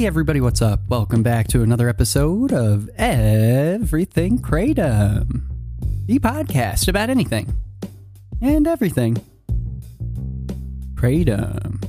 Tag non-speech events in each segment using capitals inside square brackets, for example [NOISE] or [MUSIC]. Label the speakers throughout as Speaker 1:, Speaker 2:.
Speaker 1: Hey everybody, what's up? Welcome back to another episode of Everything Kratom, the podcast about anything and everything. Kratom.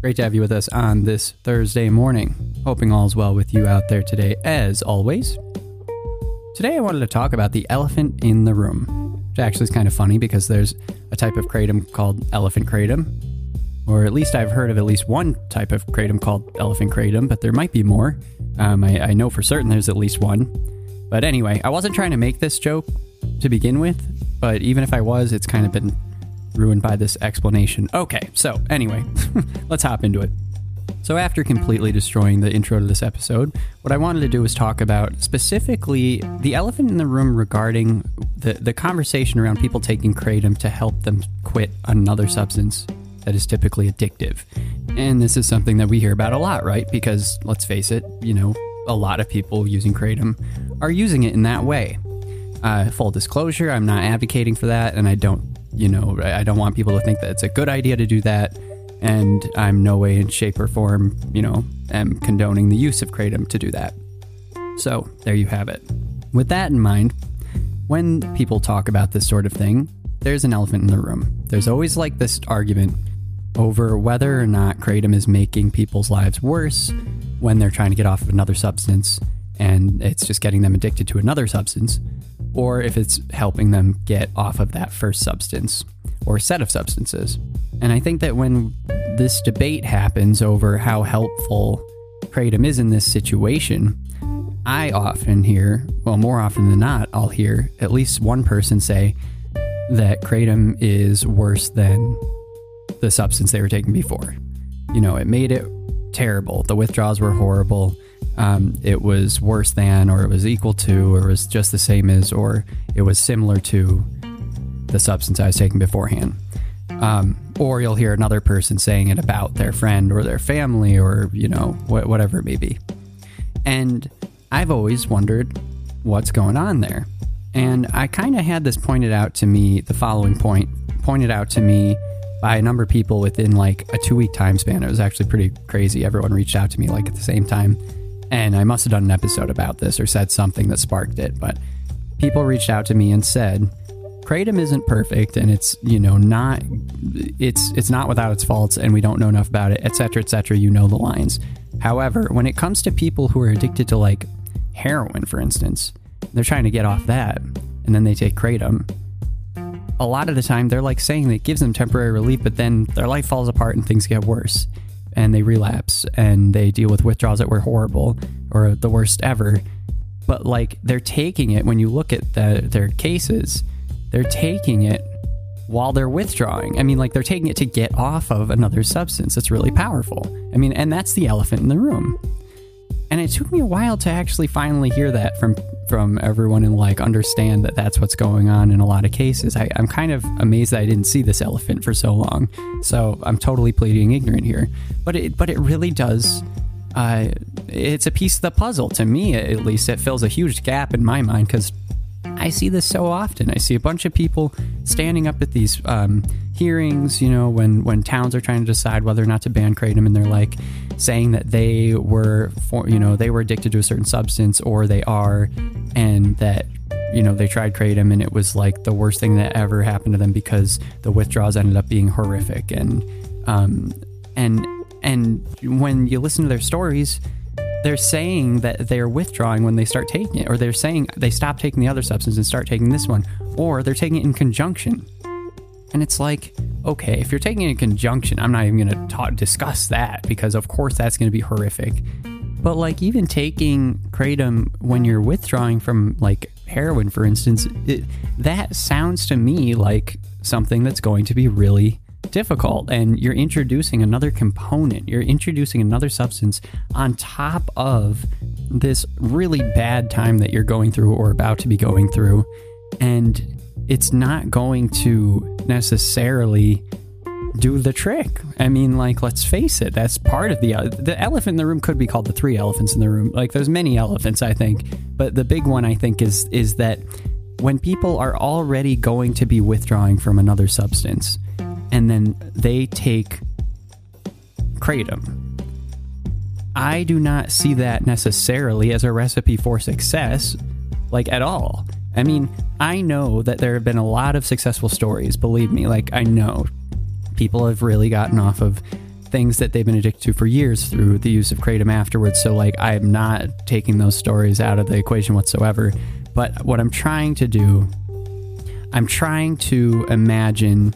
Speaker 1: Great to have you with us on this Thursday morning. Hoping all's well with you out there today, as always. Today I wanted to talk about the elephant in the room, which actually is kind of funny because there's a type of kratom called elephant kratom, or at least I've heard of at least one type of kratom called elephant kratom, but there might be more. Um, I, I know for certain there's at least one. But anyway, I wasn't trying to make this joke to begin with, but even if I was, it's kind of been ruined by this explanation. Okay, so anyway, [LAUGHS] let's hop into it. So, after completely destroying the intro to this episode, what I wanted to do was talk about specifically the elephant in the room regarding the, the conversation around people taking kratom to help them quit another substance that is typically addictive. And this is something that we hear about a lot, right? Because let's face it, you know, a lot of people using kratom are using it in that way. Uh, full disclosure, I'm not advocating for that, and I don't, you know, I don't want people to think that it's a good idea to do that. And I'm no way in shape or form, you know, am condoning the use of kratom to do that. So there you have it. With that in mind, when people talk about this sort of thing, there's an elephant in the room. There's always like this argument over whether or not kratom is making people's lives worse when they're trying to get off of another substance and it's just getting them addicted to another substance, or if it's helping them get off of that first substance or set of substances. And I think that when this debate happens over how helpful kratom is in this situation, I often hear, well, more often than not, I'll hear at least one person say that kratom is worse than the substance they were taking before. You know, it made it terrible. The withdrawals were horrible. Um, it was worse than, or it was equal to, or it was just the same as, or it was similar to the substance I was taking beforehand. Um, or you'll hear another person saying it about their friend or their family or, you know, wh- whatever it may be. And I've always wondered what's going on there. And I kind of had this pointed out to me, the following point pointed out to me by a number of people within like a two week time span. It was actually pretty crazy. Everyone reached out to me like at the same time. And I must have done an episode about this or said something that sparked it. But people reached out to me and said, kratom isn't perfect and it's you know not it's it's not without its faults and we don't know enough about it etc etc you know the lines however when it comes to people who are addicted to like heroin for instance they're trying to get off that and then they take kratom a lot of the time they're like saying that gives them temporary relief but then their life falls apart and things get worse and they relapse and they deal with withdrawals that were horrible or the worst ever but like they're taking it when you look at the, their cases they're taking it while they're withdrawing. I mean, like they're taking it to get off of another substance that's really powerful. I mean, and that's the elephant in the room. And it took me a while to actually finally hear that from from everyone and like understand that that's what's going on in a lot of cases. I, I'm kind of amazed that I didn't see this elephant for so long. So I'm totally pleading ignorant here, but it but it really does. Uh, it's a piece of the puzzle to me, at least. It fills a huge gap in my mind because I see this so often. I see a bunch of people standing up at these um, hearings, you know, when, when towns are trying to decide whether or not to ban kratom, and they're like saying that they were, for, you know, they were addicted to a certain substance, or they are, and that you know they tried kratom and it was like the worst thing that ever happened to them because the withdrawals ended up being horrific, and um, and and when you listen to their stories they're saying that they're withdrawing when they start taking it, or they're saying they stop taking the other substance and start taking this one, or they're taking it in conjunction. And it's like, okay, if you're taking in conjunction, I'm not even going to discuss that because, of course, that's going to be horrific. But like, even taking kratom when you're withdrawing from like heroin, for instance, it, that sounds to me like something that's going to be really difficult and you're introducing another component you're introducing another substance on top of this really bad time that you're going through or about to be going through and it's not going to necessarily do the trick. I mean, like, let's face it, that's part of the uh, the elephant in the room could be called the three elephants in the room. Like, there's many elephants, I think, but the big one I think is is that when people are already going to be withdrawing from another substance, and then they take kratom. I do not see that necessarily as a recipe for success, like at all. I mean, I know that there have been a lot of successful stories, believe me. Like, I know people have really gotten off of things that they've been addicted to for years through the use of kratom afterwards. So, like, I'm not taking those stories out of the equation whatsoever. But what I'm trying to do, I'm trying to imagine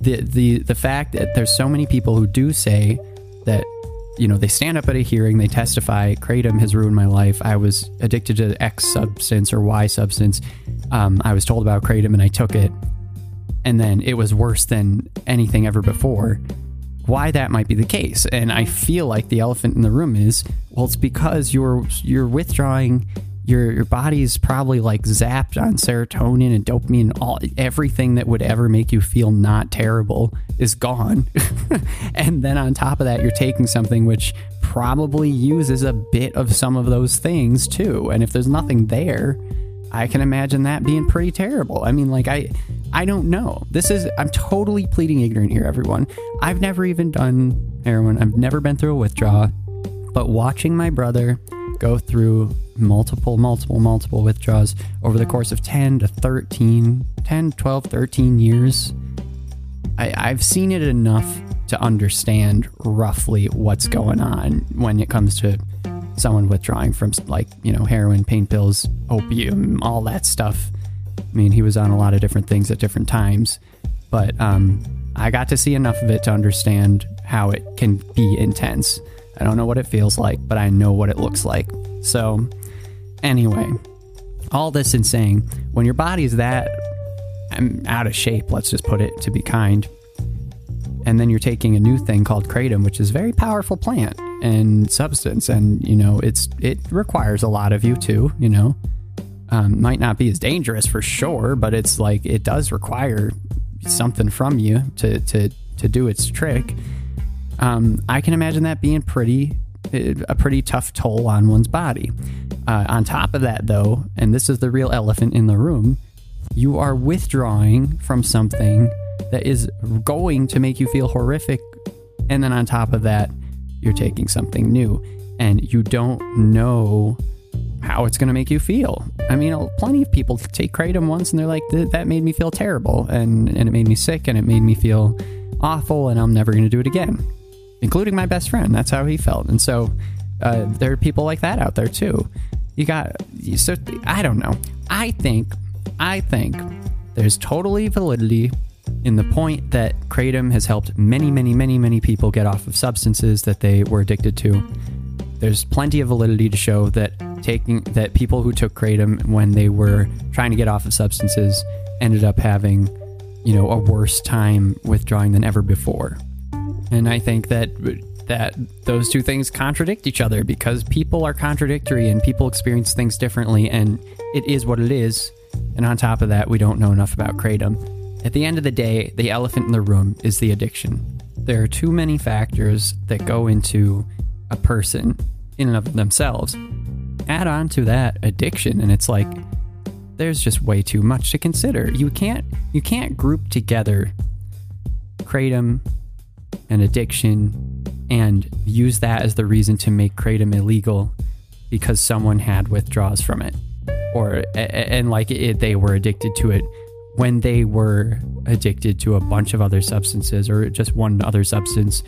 Speaker 1: the the the fact that there's so many people who do say that you know they stand up at a hearing they testify kratom has ruined my life i was addicted to x substance or y substance um, i was told about kratom and i took it and then it was worse than anything ever before, why that might be the case. And I feel like the elephant in the room is well, it's because you're you're withdrawing. Your, your body's probably like zapped on serotonin and dopamine and all everything that would ever make you feel not terrible is gone [LAUGHS] and then on top of that you're taking something which probably uses a bit of some of those things too and if there's nothing there I can imagine that being pretty terrible. I mean, like I I don't know. This is I'm totally pleading ignorant here, everyone. I've never even done heroin. I've never been through a withdrawal, but watching my brother go through multiple, multiple, multiple withdrawals over the course of 10 to 13, 10, 12, 13 years, I, I've seen it enough to understand roughly what's going on when it comes to someone withdrawing from like you know heroin, pain pills, opium, all that stuff. I mean, he was on a lot of different things at different times, but um, I got to see enough of it to understand how it can be intense. I don't know what it feels like, but I know what it looks like. So, anyway, all this in saying, when your body's that um, out of shape, let's just put it to be kind, and then you're taking a new thing called kratom, which is a very powerful plant and substance, and you know it's it requires a lot of you too. You know, um, might not be as dangerous for sure, but it's like it does require something from you to to to do its trick. Um, I can imagine that being pretty a pretty tough toll on one's body. Uh, on top of that, though, and this is the real elephant in the room, you are withdrawing from something that is going to make you feel horrific. And then on top of that, you're taking something new and you don't know how it's going to make you feel. I mean, plenty of people take kratom once and they're like, that made me feel terrible and, and it made me sick and it made me feel awful and I'm never going to do it again, including my best friend. That's how he felt. And so uh, there are people like that out there too. You got, so I don't know. I think, I think there's totally validity in the point that kratom has helped many, many, many, many people get off of substances that they were addicted to. There's plenty of validity to show that taking that people who took kratom when they were trying to get off of substances ended up having, you know, a worse time withdrawing than ever before. And I think that that those two things contradict each other because people are contradictory and people experience things differently and it is what it is. And on top of that, we don't know enough about kratom. At the end of the day, the elephant in the room is the addiction. There are too many factors that go into a person in and of themselves. Add on to that addiction, and it's like there's just way too much to consider. You can't you can't group together kratom and addiction and use that as the reason to make kratom illegal because someone had withdrawals from it. Or and like it, they were addicted to it when they were addicted to a bunch of other substances or just one other substance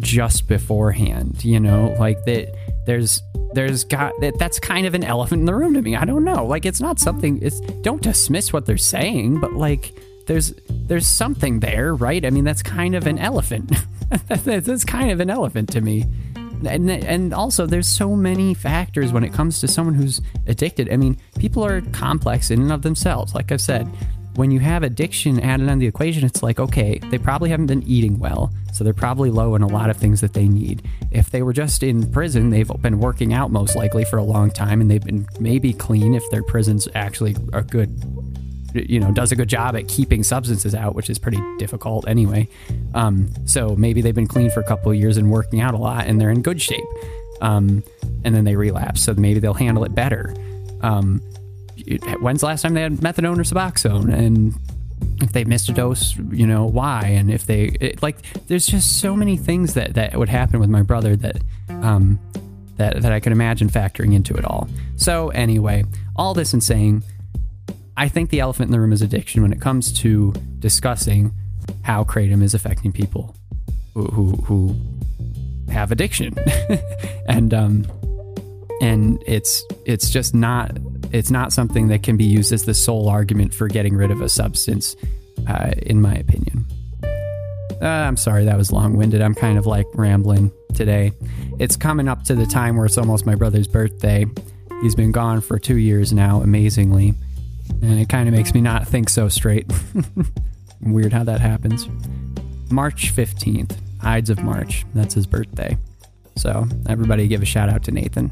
Speaker 1: just beforehand you know? Like that there's there's got that that's kind of an elephant in the room to me. I don't know. Like it's not something it's don't dismiss what they're saying but like there's there's something there right i mean that's kind of an elephant [LAUGHS] that's kind of an elephant to me and and also there's so many factors when it comes to someone who's addicted i mean people are complex in and of themselves like i've said when you have addiction added on the equation, it's like, okay, they probably haven't been eating well. So they're probably low in a lot of things that they need. If they were just in prison, they've been working out most likely for a long time and they've been maybe clean if their prisons actually a good, you know, does a good job at keeping substances out, which is pretty difficult anyway. Um, so maybe they've been clean for a couple years and working out a lot and they're in good shape. Um, and then they relapse. So maybe they'll handle it better. Um, when's the last time they had methadone or Suboxone? And if they missed a dose, you know why? And if they it, like, there's just so many things that that would happen with my brother that um, that that I could imagine factoring into it all. So anyway, all this and saying, I think the elephant in the room is addiction when it comes to discussing how kratom is affecting people who who, who have addiction, [LAUGHS] and um, and it's it's just not it's not something that can be used as the sole argument for getting rid of a substance, uh, in my opinion. Uh, I'm sorry that was long winded. I'm kind of like rambling today. It's coming up to the time where it's almost my brother's birthday. He's been gone for two years now, amazingly. And it kind of makes me not think so straight. [LAUGHS] Weird how that happens. March 15th, Ides of March. That's his birthday. So, everybody give a shout out to Nathan.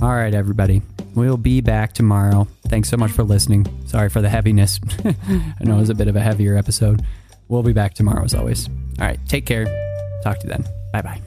Speaker 1: All right, everybody. We'll be back tomorrow. Thanks so much for listening. Sorry for the heaviness. [LAUGHS] I know it was a bit of a heavier episode. We'll be back tomorrow as always. All right, take care. Talk to you then. Bye bye.